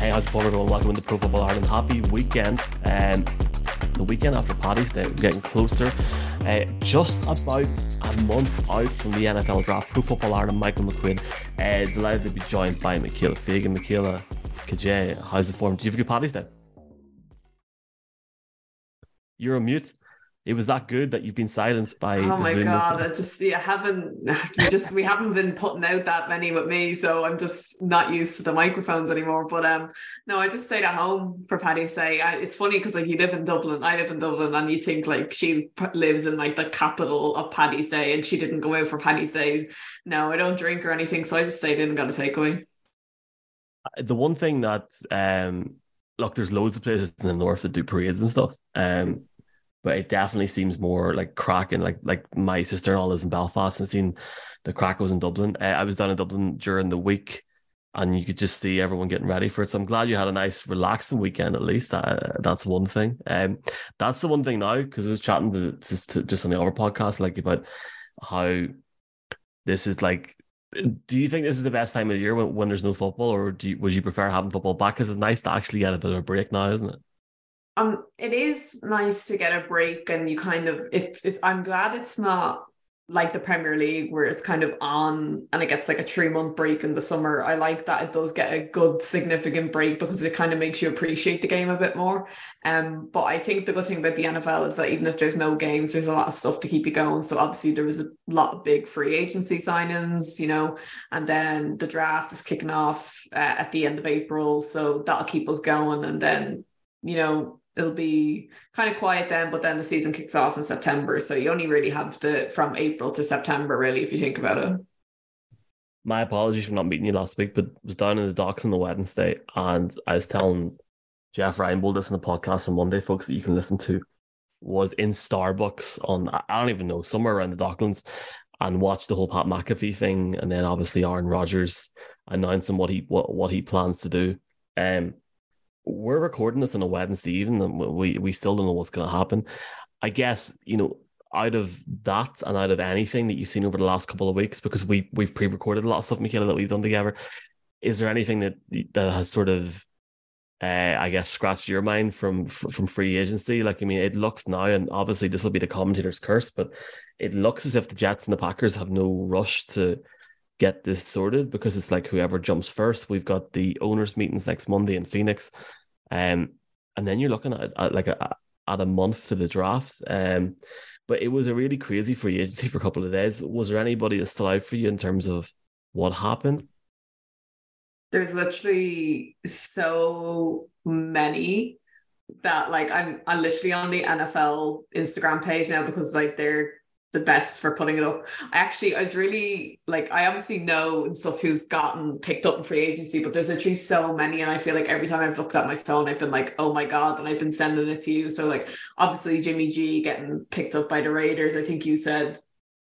Hey, how's it going, everyone? Welcome to Pro Football Ireland. Happy weekend. And the weekend after Paddy's Day, we're getting closer. Uh, just about a month out from the NFL draft, Pro Football Ireland, Michael McQuinn. Uh, delighted to be joined by Michaela Fagan. Michaela, Kajay, how's the form? Did you have a good Paddy's Day? You're on mute it was that good that you've been silenced by. Oh my god! I just yeah, haven't we just we haven't been putting out that many with me, so I'm just not used to the microphones anymore. But um, no, I just stayed at home for Paddy's Day. I, it's funny because like you live in Dublin, I live in Dublin, and you think like she lives in like the capital of Paddy's Day, and she didn't go out for Paddy's Day. No, I don't drink or anything, so I just stayed in and got a takeaway. Uh, the one thing that um, look, there's loads of places in the north that do parades and stuff. Um but it definitely seems more like cracking. Like like my sister in law lives in Belfast and seen the crack was in Dublin. Uh, I was down in Dublin during the week, and you could just see everyone getting ready for it. So I'm glad you had a nice, relaxing weekend at least. That that's one thing. Um, that's the one thing now because I was chatting to just to, just on the other podcast like about how this is like. Do you think this is the best time of year when, when there's no football, or do you, would you prefer having football back? Because it's nice to actually get a bit of a break now, isn't it? Um it is nice to get a break and you kind of it's, it's i'm glad it's not like the premier league where it's kind of on and it gets like a three month break in the summer. I like that it does get a good significant break because it kind of makes you appreciate the game a bit more. Um but i think the good thing about the nfl is that even if there's no games there's a lot of stuff to keep you going. So obviously there was a lot of big free agency signings you know and then the draft is kicking off uh, at the end of april. So that'll keep us going. And then you know it'll be kind of quiet then, but then the season kicks off in September. So you only really have to from April to September, really, if you think about it. My apologies for not meeting you last week, but was down in the docks on the Wednesday, and I was telling Jeff Reinbold this in the podcast on Monday, folks, that you can listen to, was in Starbucks on I don't even know somewhere around the Docklands, and watched the whole Pat McAfee thing, and then obviously Aaron Rodgers announcing what he what what he plans to do. Um, we're recording this on a Wednesday evening, and we we still don't know what's going to happen. I guess you know out of that and out of anything that you've seen over the last couple of weeks, because we we've pre-recorded a lot of stuff, Michaela, that we've done together. Is there anything that that has sort of, uh, I guess, scratched your mind from from free agency? Like, I mean, it looks now, and obviously this will be the commentator's curse, but it looks as if the Jets and the Packers have no rush to get this sorted because it's like whoever jumps first. We've got the owners' meetings next Monday in Phoenix, um, and then you're looking at, at like a, at a month to the draft. Um, but it was a really crazy free agency for a couple of days. Was there anybody that stood out for you in terms of what happened? There's literally so many that like I'm I'm literally on the NFL Instagram page now because like they're the best for putting it up. I actually, I was really like, I obviously know and stuff who's gotten picked up in free agency, but there's literally so many. And I feel like every time I've looked at my phone, I've been like, oh my God, and I've been sending it to you. So, like, obviously, Jimmy G getting picked up by the Raiders. I think you said,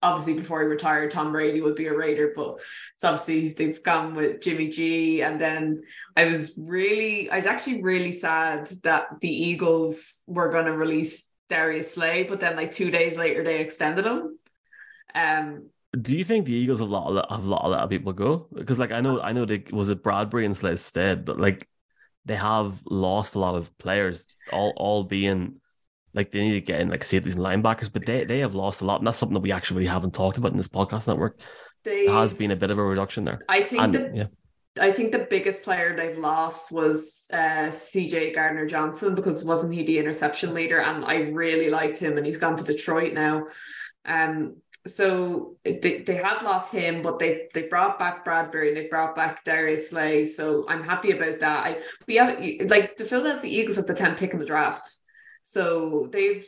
obviously, before he retired, Tom Brady would be a Raider, but it's obviously they've gone with Jimmy G. And then I was really, I was actually really sad that the Eagles were going to release Darius Slay, but then like two days later they extended him. Um, do you think the Eagles have a lot of have a lot, a lot of people go? Because like I know I know they was it Bradbury and Slay's stead, but like they have lost a lot of players, all all being like they need to get in like safeties and linebackers, but they they have lost a lot, and that's something that we actually haven't talked about in this podcast network. There has been a bit of a reduction there. I think and, the, yeah. I think the biggest player they've lost was uh, CJ Gardner Johnson because wasn't he the interception leader? And I really liked him, and he's gone to Detroit now. Um, so they, they have lost him, but they they brought back Bradbury and they brought back Darius Slay. So I'm happy about that. I we have like the Philadelphia Eagles at the 10th pick in the draft. So they've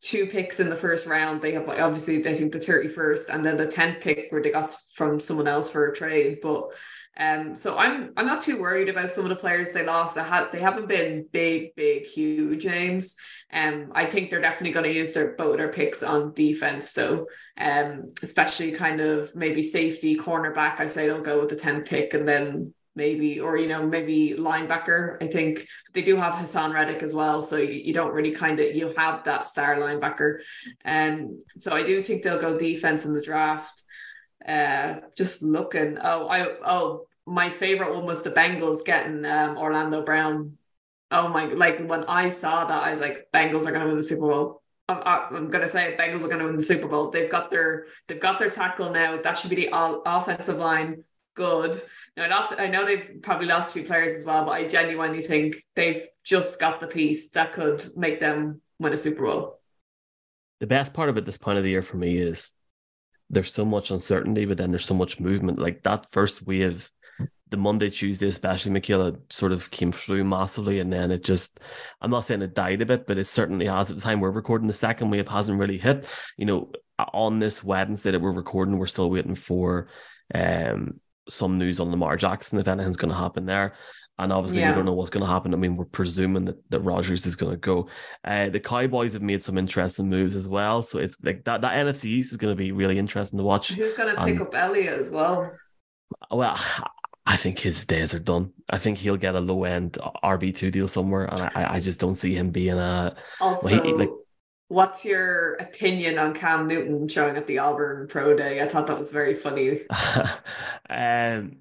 two picks in the first round. They have obviously I think the 31st and then the 10th pick where they got from someone else for a trade. But um, so I'm I'm not too worried about some of the players they lost. They had they haven't been big, big, huge names. Um, I think they're definitely going to use their both their picks on defense though. Um, especially kind of maybe safety, cornerback. I say they'll go with the 10 pick and then maybe or you know maybe linebacker. I think they do have Haason Reddick as well, so you, you don't really kind of you have that star linebacker. Um, so I do think they'll go defense in the draft. Uh, just looking. Oh, I oh my favorite one was the Bengals getting um, Orlando Brown. Oh my! Like when I saw that, I was like, Bengals are going to win the Super Bowl. I'm, going to say Bengals are going to win the Super Bowl. They've got their they've got their tackle now. That should be the offensive line good. Now, I know they've probably lost a few players as well, but I genuinely think they've just got the piece that could make them win a Super Bowl. The best part about this point of the year for me is there's so much uncertainty, but then there's so much movement. Like that first wave, the Monday, Tuesday, especially Michaela, sort of came through massively, and then it just I'm not saying it died a bit, but it certainly has at the time we're recording. The second wave hasn't really hit. You know, on this Wednesday that we're recording, we're still waiting for um some news on Lamar Jackson if anything's going to happen there. And obviously, yeah. we don't know what's going to happen. I mean, we're presuming that, that Rodgers is going to go. Uh, the Cowboys have made some interesting moves as well. So it's like that, that NFC East is going to be really interesting to watch. Who's going to pick up Elliott as well? Well, I think his days are done. I think he'll get a low end RB2 deal somewhere. And I, I just don't see him being a. Also, well, he, like, What's your opinion on Cam Newton showing at the Auburn Pro Day? I thought that was very funny. um,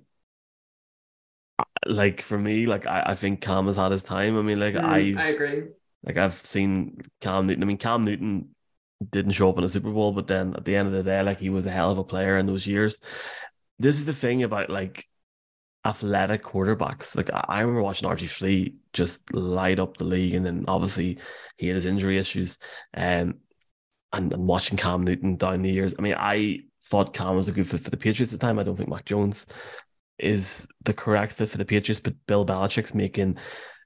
like for me, like I, I think Cam has had his time. I mean, like mm, I I agree. Like I've seen Cam Newton. I mean, Cam Newton didn't show up in a Super Bowl, but then at the end of the day, like he was a hell of a player in those years. This is the thing about like athletic quarterbacks. Like I remember watching RG3 just light up the league, and then obviously he had his injury issues. Um, and, and watching Cam Newton down the years. I mean, I thought Cam was a good fit for the Patriots at the time. I don't think Mac Jones is the correct fit for the Patriots, but Bill Belichick's making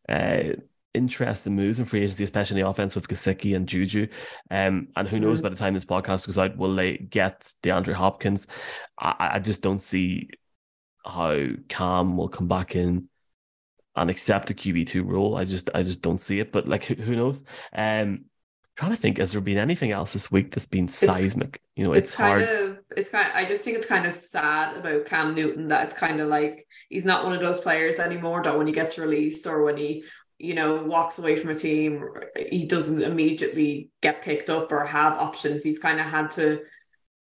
uh, interesting moves in free agency, especially in the offense with Gesicki and Juju. Um, and who knows mm-hmm. by the time this podcast goes out, will they get DeAndre Hopkins? I, I just don't see how Cam will come back in and accept a QB two role. I just I just don't see it. But like who, who knows? Um trying to think, has there been anything else this week that's been seismic? It's, you know, it's, it's kind hard. of it's kind of, I just think it's kind of sad about Cam Newton that it's kind of like he's not one of those players anymore that when he gets released or when he you know walks away from a team he doesn't immediately get picked up or have options he's kind of had to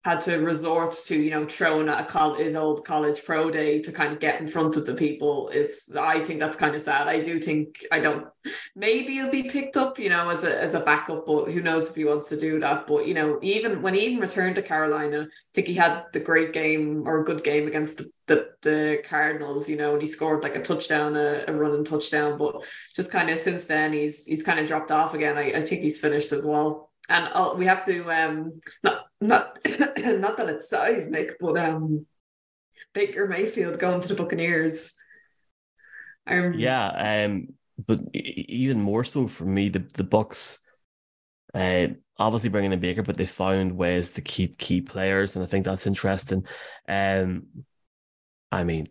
had to resort to you know throwing at a col- his old college pro day to kind of get in front of the people is I think that's kind of sad. I do think I don't maybe he'll be picked up you know as a as a backup, but who knows if he wants to do that. But you know even when he even returned to Carolina, I think he had the great game or a good game against the the, the Cardinals, you know, and he scored like a touchdown, a, a running touchdown. But just kind of since then, he's he's kind of dropped off again. I, I think he's finished as well. And uh, we have to um not not not that it's seismic, but um Baker Mayfield going to the Buccaneers. Um, yeah, um, but even more so for me, the the Bucks, uh, obviously bringing in Baker, but they found ways to keep key players, and I think that's interesting. Um, I mean,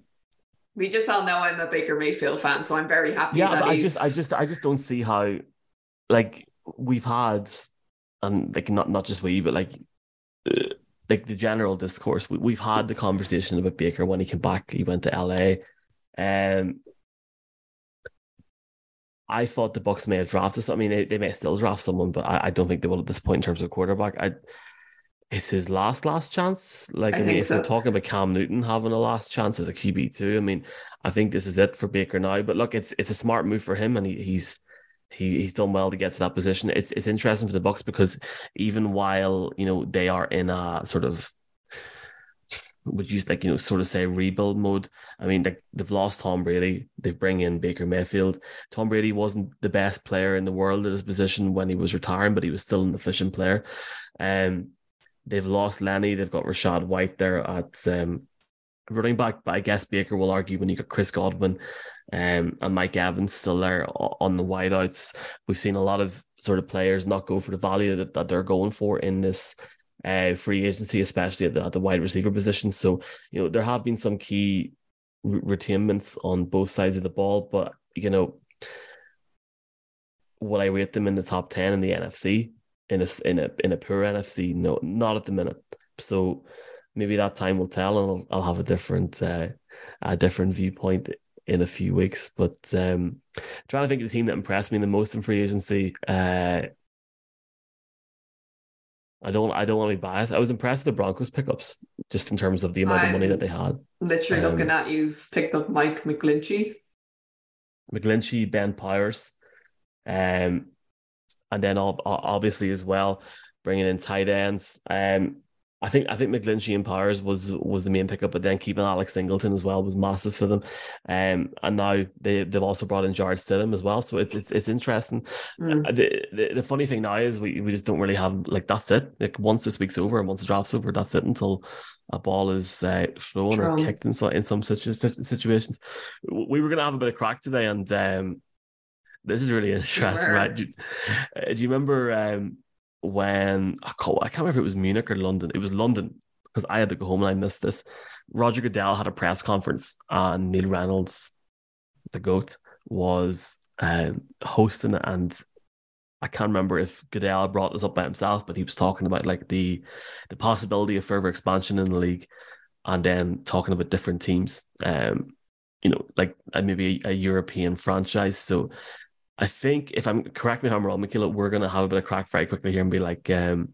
we just all know I'm a Baker Mayfield fan, so I'm very happy. Yeah, but I just, I just, I just don't see how, like, we've had, and like not not just we, but like like the general discourse. We, have had the conversation about Baker when he came back. He went to LA. Um, I thought the Bucks may have drafted. I mean, they, they may still draft someone, but I, I don't think they will at this point in terms of quarterback. I it's his last last chance. Like I, I mean, if so. we're talking about Cam Newton having a last chance as a QB too, I mean, I think this is it for Baker now. But look, it's it's a smart move for him, and he, he's he he's done well to get to that position. It's it's interesting for the Bucks because even while you know they are in a sort of would you like you know sort of say rebuild mode. I mean, like they've lost Tom Brady. They bring in Baker Mayfield. Tom Brady wasn't the best player in the world at his position when he was retiring, but he was still an efficient player. Um, they've lost Lenny. They've got Rachaad White there at um, running back. But I guess Baker will argue when you got Chris Godwin um, and Mike Evans still there on the wideouts. We've seen a lot of sort of players not go for the value that, that they're going for in this uh, free agency, especially at the, at the wide receiver position. So, you know, there have been some key re- retainments on both sides of the ball, but, you know, would I rate them in the top 10 in the NFC? In a, in a in a poor NFC, no, not at the minute. So maybe that time will tell, and I'll, I'll have a different uh, a different viewpoint in a few weeks. But um, trying to think of the team that impressed me the most in free agency. Uh, I don't I don't want to be biased. I was impressed with the Broncos pickups, just in terms of the amount of money that they had. Literally Um, looking at you's picked up Mike McGlinchey. McGlinchey, Ben Powers, um, and then ob- obviously as well bringing in tight ends. Um, I think I think McGlinchey and Powers was was the main pickup, but then keeping Alex Singleton as well was massive for them. Um, and now they they've also brought in Jarrett Stidham as well, so it's it's, it's interesting. Mm. Uh, The, the the funny thing now is we, we just don't really have like that's it. Like once this week's over and once the draft's over, that's it until a ball is uh, thrown or kicked in some in some situ- situ- situations. We were gonna have a bit of crack today, and um, this is really interesting, were. right? Do, uh, do you remember um when I can't, I can't remember if it was Munich or London? It was London because I had to go home and I missed this. Roger Goodell had a press conference, and Neil Reynolds, the goat, was um, hosting it, and I can't remember if Goodell brought this up by himself, but he was talking about like the the possibility of further expansion in the league, and then talking about different teams. Um, you know, like uh, maybe a, a European franchise. So I think if I'm correct me if I'm wrong, Michaela, we're gonna have a bit of crack very quickly here and be like, um,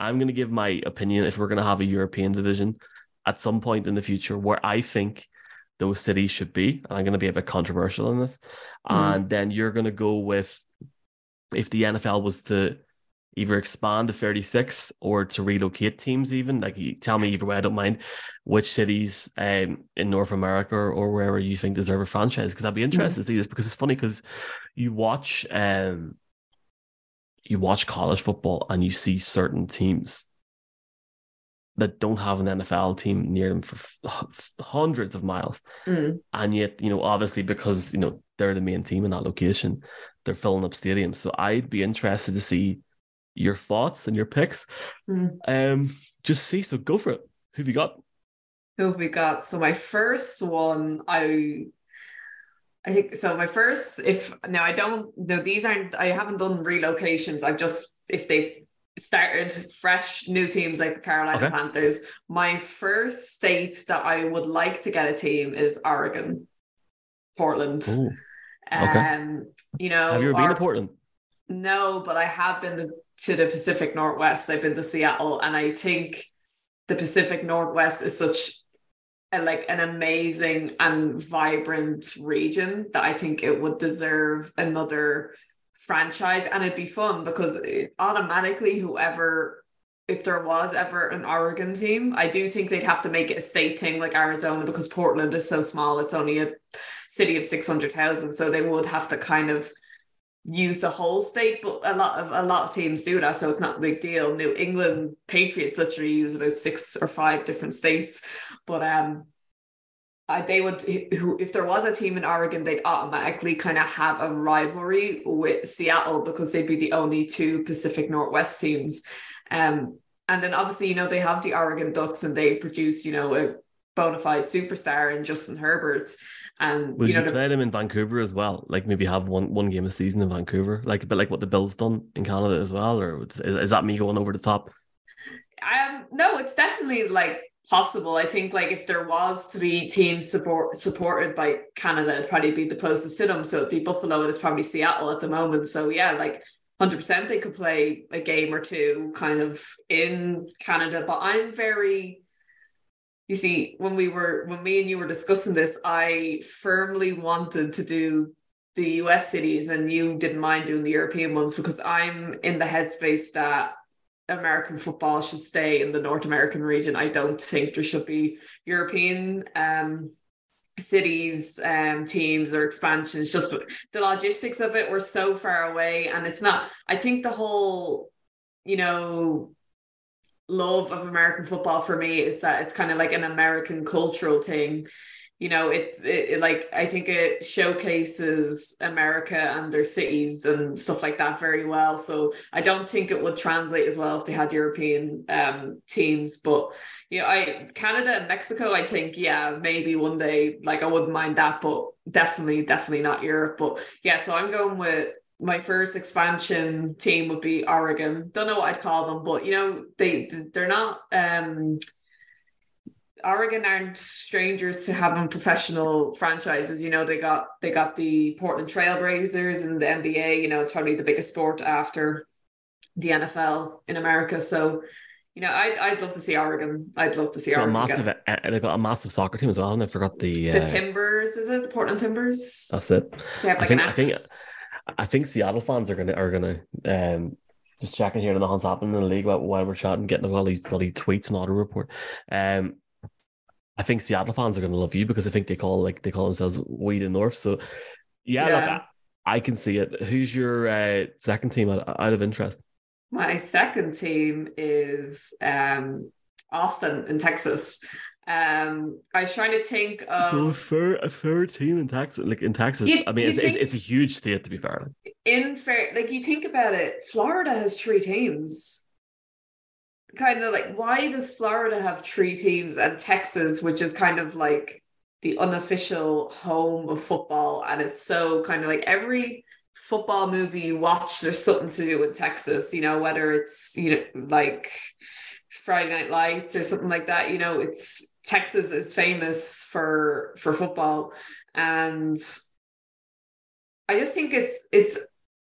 I'm gonna give my opinion if we're gonna have a European division at some point in the future where I think those cities should be. And I'm gonna be a bit controversial in this. Mm. And then you're gonna go with if the NFL was to either expand to 36 or to relocate teams even. Like you tell me either way i don't mind which cities um in north america or, or wherever you think deserve a franchise because i'd be interested to see this because it's funny because you watch um you watch college football and you see certain teams that don't have an NFL team near them for f- hundreds of miles. Mm. and yet you know obviously because you know they're the main team in that location they're filling up stadiums. So i'd be interested to see your thoughts and your picks Mm. um just see so go for it who have you got Who have we got? So my first one, I I think so. My first, if now I don't no, these aren't I haven't done relocations. I've just if they started fresh new teams like the Carolina Okay. Panthers. My first state that I would like to get a team is Oregon, Portland. Ooh, okay. Um, you know, have you ever been to portland no, but I have been to, to the Pacific Northwest. I've been to Seattle, and I think the Pacific Northwest is such a, like an amazing and vibrant region that I think it would deserve another franchise, and it'd be fun because automatically whoever. If there was ever an Oregon team, I do think they'd have to make it a state thing like Arizona because Portland is so small. It's only a city of 600,000. So they would have to kind of use the whole state, but a lot of a lot of teams do that, so it's not a big deal. New England Patriots literally use about six or five different states, but um, I, they would who if there was a team in Oregon, they'd automatically kind of have a rivalry with Seattle because they'd be the only two Pacific Northwest teams, um, and then obviously you know they have the Oregon Ducks and they produce you know a bona fide superstar in Justin Herbert. And would you you, know, the- play them in vancouver as well like maybe have one one game a season in vancouver like a bit like what the bills done in canada as well or is, is that me going over the top Um, no, it's definitely like possible. I think like if there was to be teams support supported by Canada, it'd probably be the closest to them. So it'd be Buffalo and it's probably Seattle at the moment. So yeah, like hundred percent they could play a game or two kind of in Canada. But I'm very you see, when we were when me and you were discussing this, I firmly wanted to do the US cities and you didn't mind doing the European ones because I'm in the headspace that American football should stay in the North American region. I don't think there should be European um cities um teams or expansions just the logistics of it were so far away and it's not I think the whole you know love of American football for me is that it's kind of like an American cultural thing. You know it's it, it, like i think it showcases america and their cities and stuff like that very well. So i don't think it would translate as well if they had european um teams but yeah i canada and mexico i think yeah maybe one day like i wouldn't mind that but definitely definitely not europe. But yeah so i'm going with my first expansion team would be Oregon. Don't know what I'd call them, but you know, they they're not um Oregon aren't strangers to having professional franchises. You know, they got they got the Portland Trailblazers and the NBA. You know, it's probably the biggest sport after the NFL in America. So, you know, I'd, I'd love to see Oregon. I'd love to see Oregon. massive, get- uh, they got a massive soccer team as well. And I forgot the. the Uh, Timbers, is it the Portland Timbers? that's it. they have I like think- an I think- axe. I think Seattle fans are gonna are gonna um just checking here on the what's happening in the league while, while we're chatting, getting all these bloody tweets and auto report. Um, I think Seattle fans are gonna love you because I think they call like they call themselves We the North. So yeah, look, Yeah. I, I can see it. Who's your uh, second team out, out of interest? My second team is um, Austin in Texas. Um, I was trying to think so a of fair a fair team in Texas, like in Texas. You- I mean, it's, it's think- it's a huge state to be fair. in fair like you think about it, Florida has three teams. Kind of like why does Florida have three teams and Texas, which is kind of like the unofficial home of football, and it's so kind of like every football movie you watch, there's something to do with Texas, you know, whether it's you know like Friday Night Lights or something like that. You know, it's Texas is famous for for football, and I just think it's it's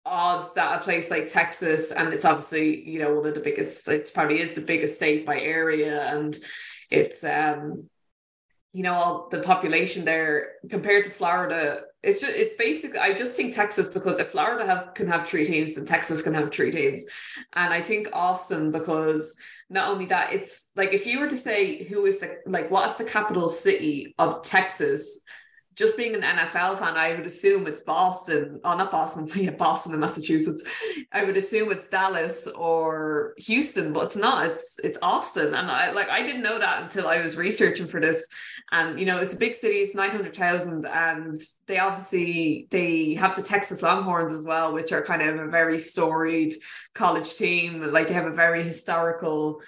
odds that a place like Texas, and it's obviously you know one of the biggest. It's probably is the biggest state by area, and it's um you know all the population there compared to Florida. It's just it's basically I just think Texas because if Florida have can have three teams, then Texas can have three teams, and I think Austin because not only that it's like if you were to say who is the like what's the capital city of Texas just being an NFL fan, I would assume it's Boston. Oh, not Boston, yeah, Boston and Massachusetts. I would assume it's Dallas or Houston, but it's not. It's it's Austin, and I like I didn't know that until I was researching for this. And you know, it's a big city. It's nine hundred thousand, and they obviously they have the Texas Longhorns as well, which are kind of a very storied college team. Like they have a very historical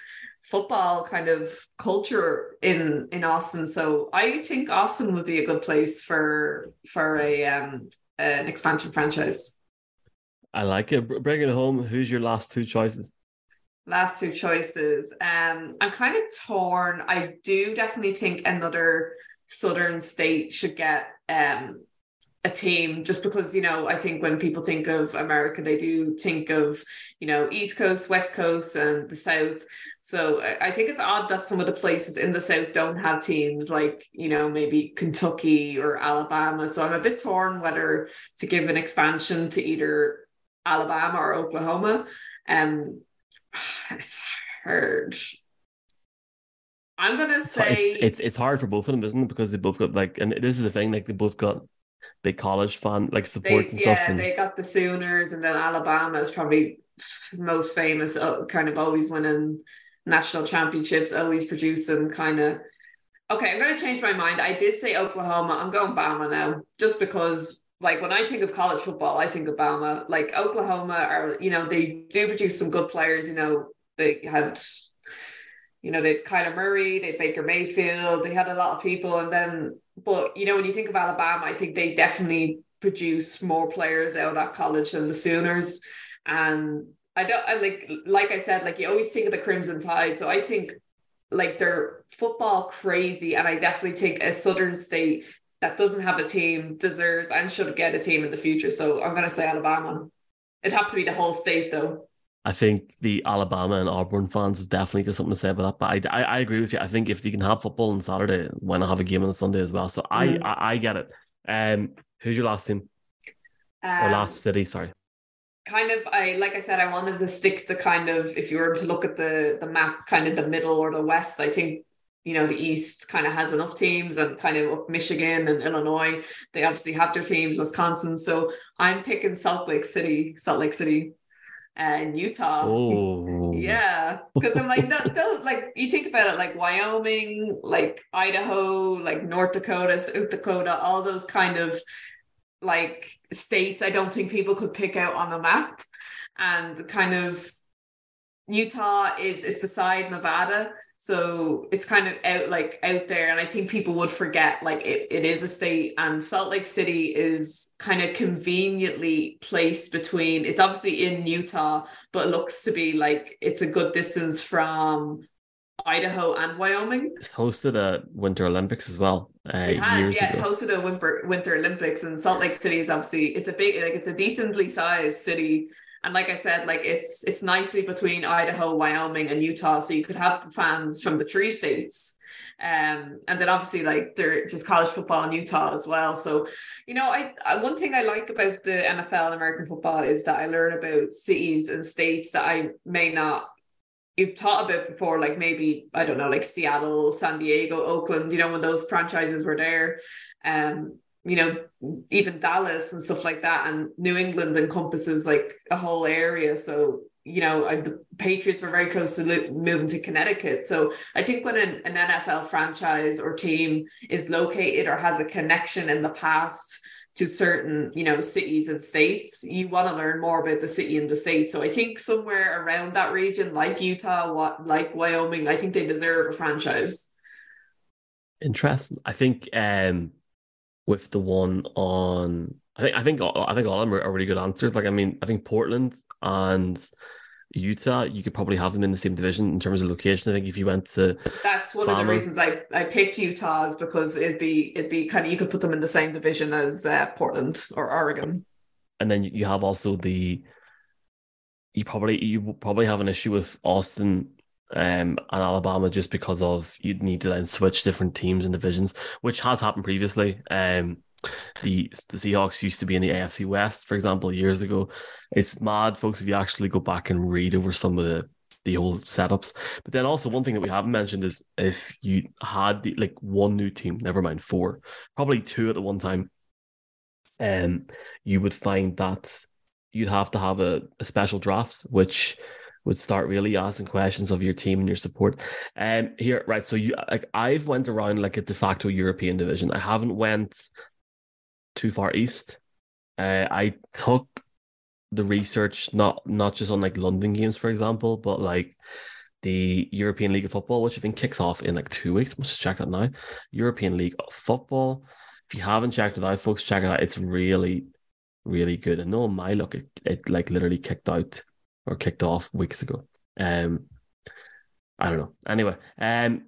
football kind of culture in in Austin. So I think Austin would be a good place for for a um an expansion franchise. I like it. Br- Bring it home. Who's your last two choices? Last two choices. Um I'm kind of torn. I do definitely think another southern state should get um a team just because you know I think when people think of America they do think of you know East Coast, West Coast, and the South. So I think it's odd that some of the places in the South don't have teams like you know maybe Kentucky or Alabama. So I'm a bit torn whether to give an expansion to either Alabama or Oklahoma. Um, it's hard. I'm gonna say it's, it's it's hard for both of them, isn't it? Because they both got like, and this is the thing, like they both got big college fan like they, support and yeah. And they got the Sooners, and then Alabama is probably most famous, uh, kind of always winning national championships, always producing kind of. Okay, I'm going to change my mind. I did say Oklahoma. I'm going Bama now, just because. Like when I think of college football, I think of Bama. Like Oklahoma are, you know, they do produce some good players. You know, they had, you know, they had Kyler Murray, they had Baker Mayfield, they had a lot of people, and then but you know, when you think of Alabama, I think they definitely produce more players out of that college than the Sooners. And I don't I like like I said, like you always think of the Crimson Tide. So I think like they're football crazy. And I definitely think a southern state that doesn't have a team deserves and should get a team in the future. So I'm gonna say Alabama. It'd have to be the whole state though. I think the Alabama and Auburn fans have definitely got something to say about that. But I, I, I agree with you. I think if you can have football on Saturday, why not have a game on Sunday as well? So I, Mm. I, I get it. Um, who's your last team or Um, last city? Sorry. kind of I like I said I wanted to stick to kind of if you were to look at the the map kind of the middle or the west I think you know the east kind of has enough teams and kind of up Michigan and Illinois they obviously have their teams Wisconsin so I'm picking Salt Lake City Salt Lake City and Utah. Oh, yeah, because I'm like th- those like you think about it, like Wyoming, like Idaho, like North Dakota, South Dakota, all those kind of like states. I don't think people could pick out on the map, and kind of Utah is is beside Nevada, so it's kind of out like out there, and I think people would forget like it, it is a state, and Salt Lake City is kind of conveniently placed between. It's obviously in Utah, but looks to be like it's a good distance from Idaho and Wyoming. it's hosted a Winter Olympics as well. Uh, It has, yeah, ago. it's hosted a winter Winter Olympics, and Salt Lake City is obviously it's a big like it's a decently sized city, And like I said, like it's it's nicely between Idaho, Wyoming, and Utah. So you could have the fans from the three states. Um, and then obviously like there, there's college football in Utah as well. So, you know, I, I one thing I like about the NFL and American football is that I learn about cities and states that I may not you've thought about before, like maybe I don't know, like Seattle, San Diego, Oakland. You know, when those franchises were there, um, you know, even Dallas and stuff like that, and New England encompasses like a whole area. So you know, I, the Patriots were very close to lo- moving to Connecticut. So I think when an, an NFL franchise or team is located or has a connection in the past to certain you know cities and states you want to learn more about the city and the state so i think somewhere around that region like utah what like wyoming i think they deserve a franchise interesting i think um with the one on i think i think i think all of them are, really good answers like i mean i think portland and Utah, you could probably have them in the same division in terms of location. I think if you went to that's one Bama, of the reasons I, I picked Utah is because it'd be it'd be kind of you could put them in the same division as uh, Portland or Oregon. And then you have also the you probably you probably have an issue with Austin um, and Alabama just because of you'd need to then switch different teams and divisions, which has happened previously. Um, the the Seahawks used to be in the AFC West, for example, years ago. It's mad, folks, if you actually go back and read over some of the the old setups. But then also one thing that we haven't mentioned is if you had the, like one new team, never mind four, probably two at the one time, um, you would find that you'd have to have a, a special draft, which would start really asking questions of your team and your support. Um, here, right. So you like I've went around like a de facto European division. I haven't went too far east. Uh, I took the research not not just on like London games, for example, but like the European League of Football, which I think kicks off in like two weeks. Let's check it now. European League of Football. If you haven't checked it out, folks, check it out. It's really, really good. And no, my look, it, it like literally kicked out or kicked off weeks ago. Um, I don't know. Anyway, um,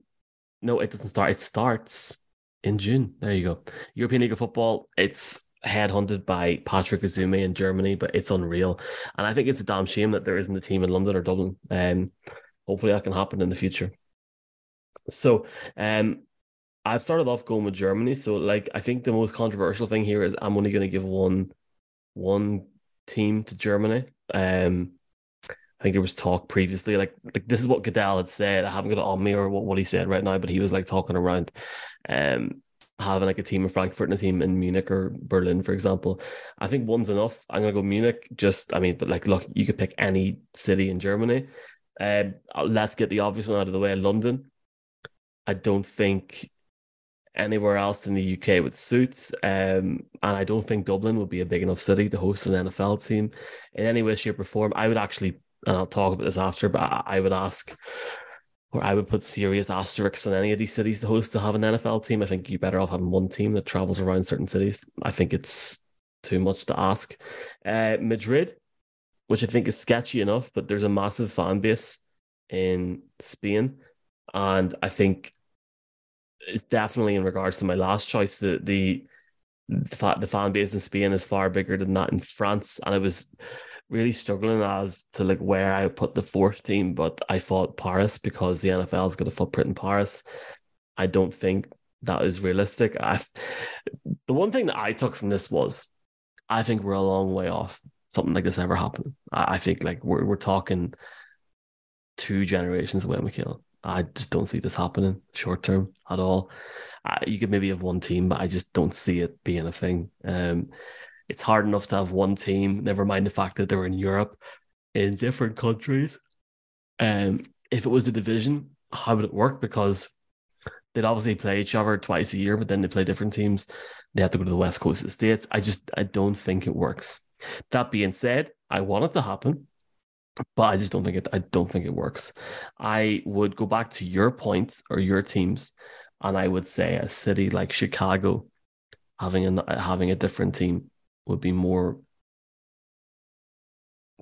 no, it doesn't start. It starts in June. There you go. European League of Football. It's headhunted by Patrick Esume in Germany, but it's unreal. And I think it's a damn shame that there isn't a team in London or Dublin. Um, hopefully that can happen in the future. So, um, I've started off going with Germany. So, like, I think the most controversial thing here is I'm only going to give one, one team to Germany. Um, I think there was talk previously, like like this is what Goodell had said. I haven't got it on me or what, what he said right now, but he was like talking around um having like a team in Frankfurt and a team in Munich or Berlin, for example. I think one's enough. I'm gonna go Munich. Just I mean, but like look, you could pick any city in Germany. Um, let's get the obvious one out of the way. London. I don't think anywhere else in the UK would suit. Um, and I don't think Dublin would be a big enough city to host an NFL team in any way, shape, or form. I would actually and I'll talk about this after, but I would ask, or I would put serious asterisks on any of these cities to host to have an NFL team. I think you're better off having one team that travels around certain cities. I think it's too much to ask. Uh, Madrid, which I think is sketchy enough, but there's a massive fan base in Spain. And I think it's definitely in regards to my last choice, the the the, the fan base in Spain is far bigger than that in France. And it was really struggling as to like where I put the fourth team, but I thought Paris because the NFL's got a footprint in Paris. I don't think that is realistic. I the one thing that I took from this was I think we're a long way off something like this ever happening. I, I think like we're we're talking two generations away, Mikhail. I just don't see this happening short term at all. You could maybe have one team, but I just don't see it being a thing. Um, it's hard enough to have one team, never mind the fact that they're in Europe in different countries. Um, if it was a division, how would it work? Because they'd obviously play each other twice a year, but then they play different teams. They have to go to the west coast of the states. I just I don't think it works. That being said, I want it to happen, but I just don't think it. I don't think it works. I would go back to your point or your teams, and I would say a city like Chicago having a having a different team would be more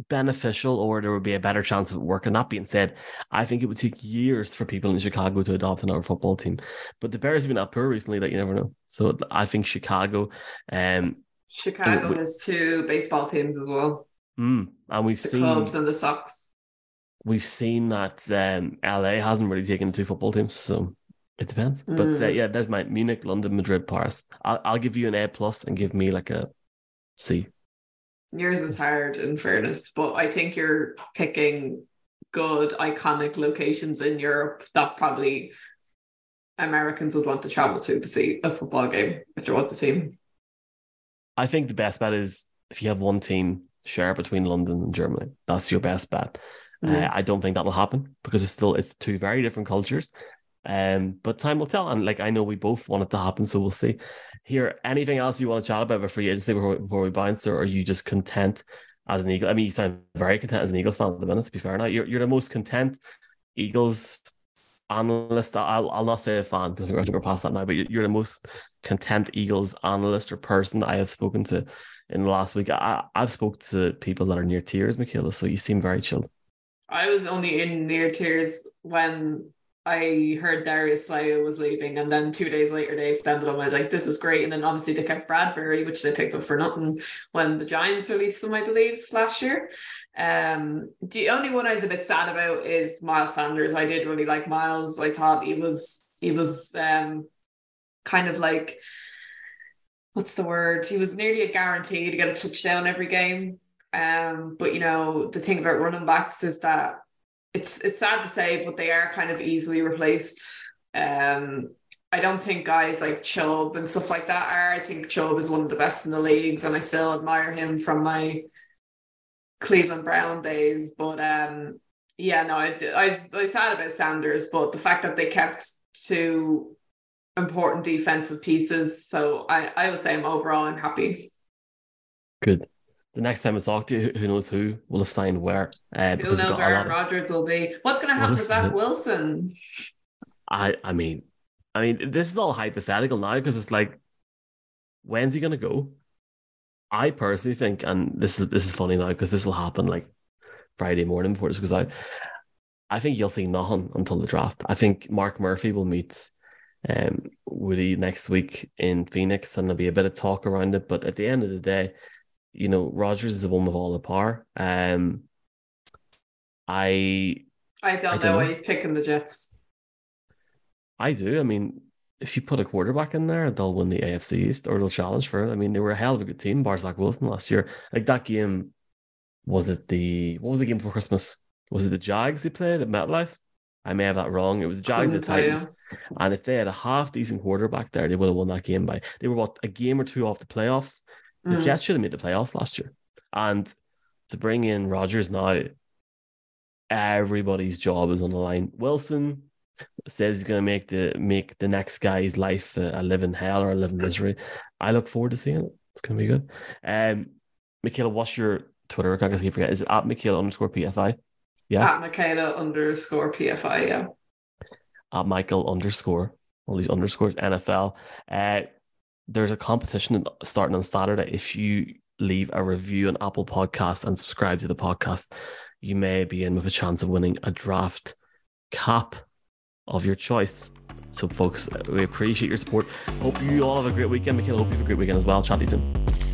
beneficial or there would be a better chance of it working. That being said, I think it would take years for people in Chicago to adopt another football team. But the Bears have been that poor recently that you never know. So I think Chicago um Chicago has two baseball teams as well. Mm. And we've the seen Cubs and the Sox. we've seen that um, LA hasn't really taken the two football teams, so it depends. But uh, Mm. yeah, there's my Munich, London, Madrid, Paris. I'll, I'll give you an A plus and give me like a C. Yours is hard, in fairness, but I think you're picking good, iconic locations in Europe that probably Americans would want to travel to to see a football game if there was a team. I think the best bet is if you have one team share between London and Germany. That's your best bet. Uh, Mm. I don't think that'll happen because it's still it's two very different cultures. Um, but time will tell. And like I know we both want it to happen, so we'll see. Here, anything else you want to chat about before you agency before, before we bounce, or are you just content as an Eagle? I mean, you sound very content as an Eagles fan at the minute. To be fair, now you're you're the most content Eagles analyst. I'll I'll not say a fan because we're, we're past that now. But you're the most content Eagles analyst or person I have spoken to in the last week. I I've spoke to people that are near tears, Michaela. So you seem very chilled. I was only in near tears when I heard Darius Slayer was leaving, and then two days later they extended him. I was like, "This is great!" And then obviously they kept Bradbury, which they picked up for nothing when the Giants released him, I believe, last year. Um, the only one I was a bit sad about is Miles Sanders. I did really like Miles. I thought he was he was um kind of like what's the word? He was nearly a guarantee to get a touchdown every game. Um, but you know, the thing about running backs is that it's it's sad to say, but they are kind of easily replaced. Um, I don't think guys like Chubb and stuff like that are. I think Chubb is one of the best in the leagues, and I still admire him from my Cleveland Brown days. But um, yeah, no, I, I, was, I was sad about Sanders, but the fact that they kept two important defensive pieces, so I I would say I'm overall I'm happy. Good. The next time I talk to you, who knows who will have signed where? Uh, Who knows where Aaron Rodgers will be? What's going to happen with Zach. Wilson? I I mean, I mean, this is all hypothetical now because it's like, when's he gonna go? I personally think, and this is this is funny now because this will happen like Friday morning before this goes out. I think you'll see nothing until the draft. I think Mark Murphy will meet um Woody next week in Phoenix, and there'll be a bit of talk around it. But at the end of the day, you know, Rodgers is a woman of all the power. Um, I I don't, I don't know why he's picking the Jets. I do. I mean, if you put a quarterback in there, they'll win the AFC East or they'll challenge for it. I mean, they were a hell of a good team, bar Zach Wilson last year. Like that game, was it the what was the game before Christmas? Was it the Jags they played at MetLife? I may have that wrong. It was the Jags tell you. Titans. And if they had a half decent quarterback there, they would have won that game by they were what a game or two off the playoffs. The Mm. Jets should have made the playoffs last year. And to bring in Rodgers now, everybody's job is on the line. Wilson says he's going to make the make the next guy's life a, a living hell or a living misery. I look forward to seeing it. It's going to be good. Um, Michaela, what's your Twitter account? I keep forget. Is it at Michaela underscore PFI? Yeah, At Michaela underscore PFI, yeah. at Michael underscore all these underscores NFL. Uh, there's a competition starting on Saturday. If you leave a review on Apple Podcasts and subscribe to the podcast, you may be in with a chance of winning a draft cap of your choice. So, folks, we appreciate your support. Hope you all have a great weekend. Michaela, hope you have a great weekend as well. Chat to you soon.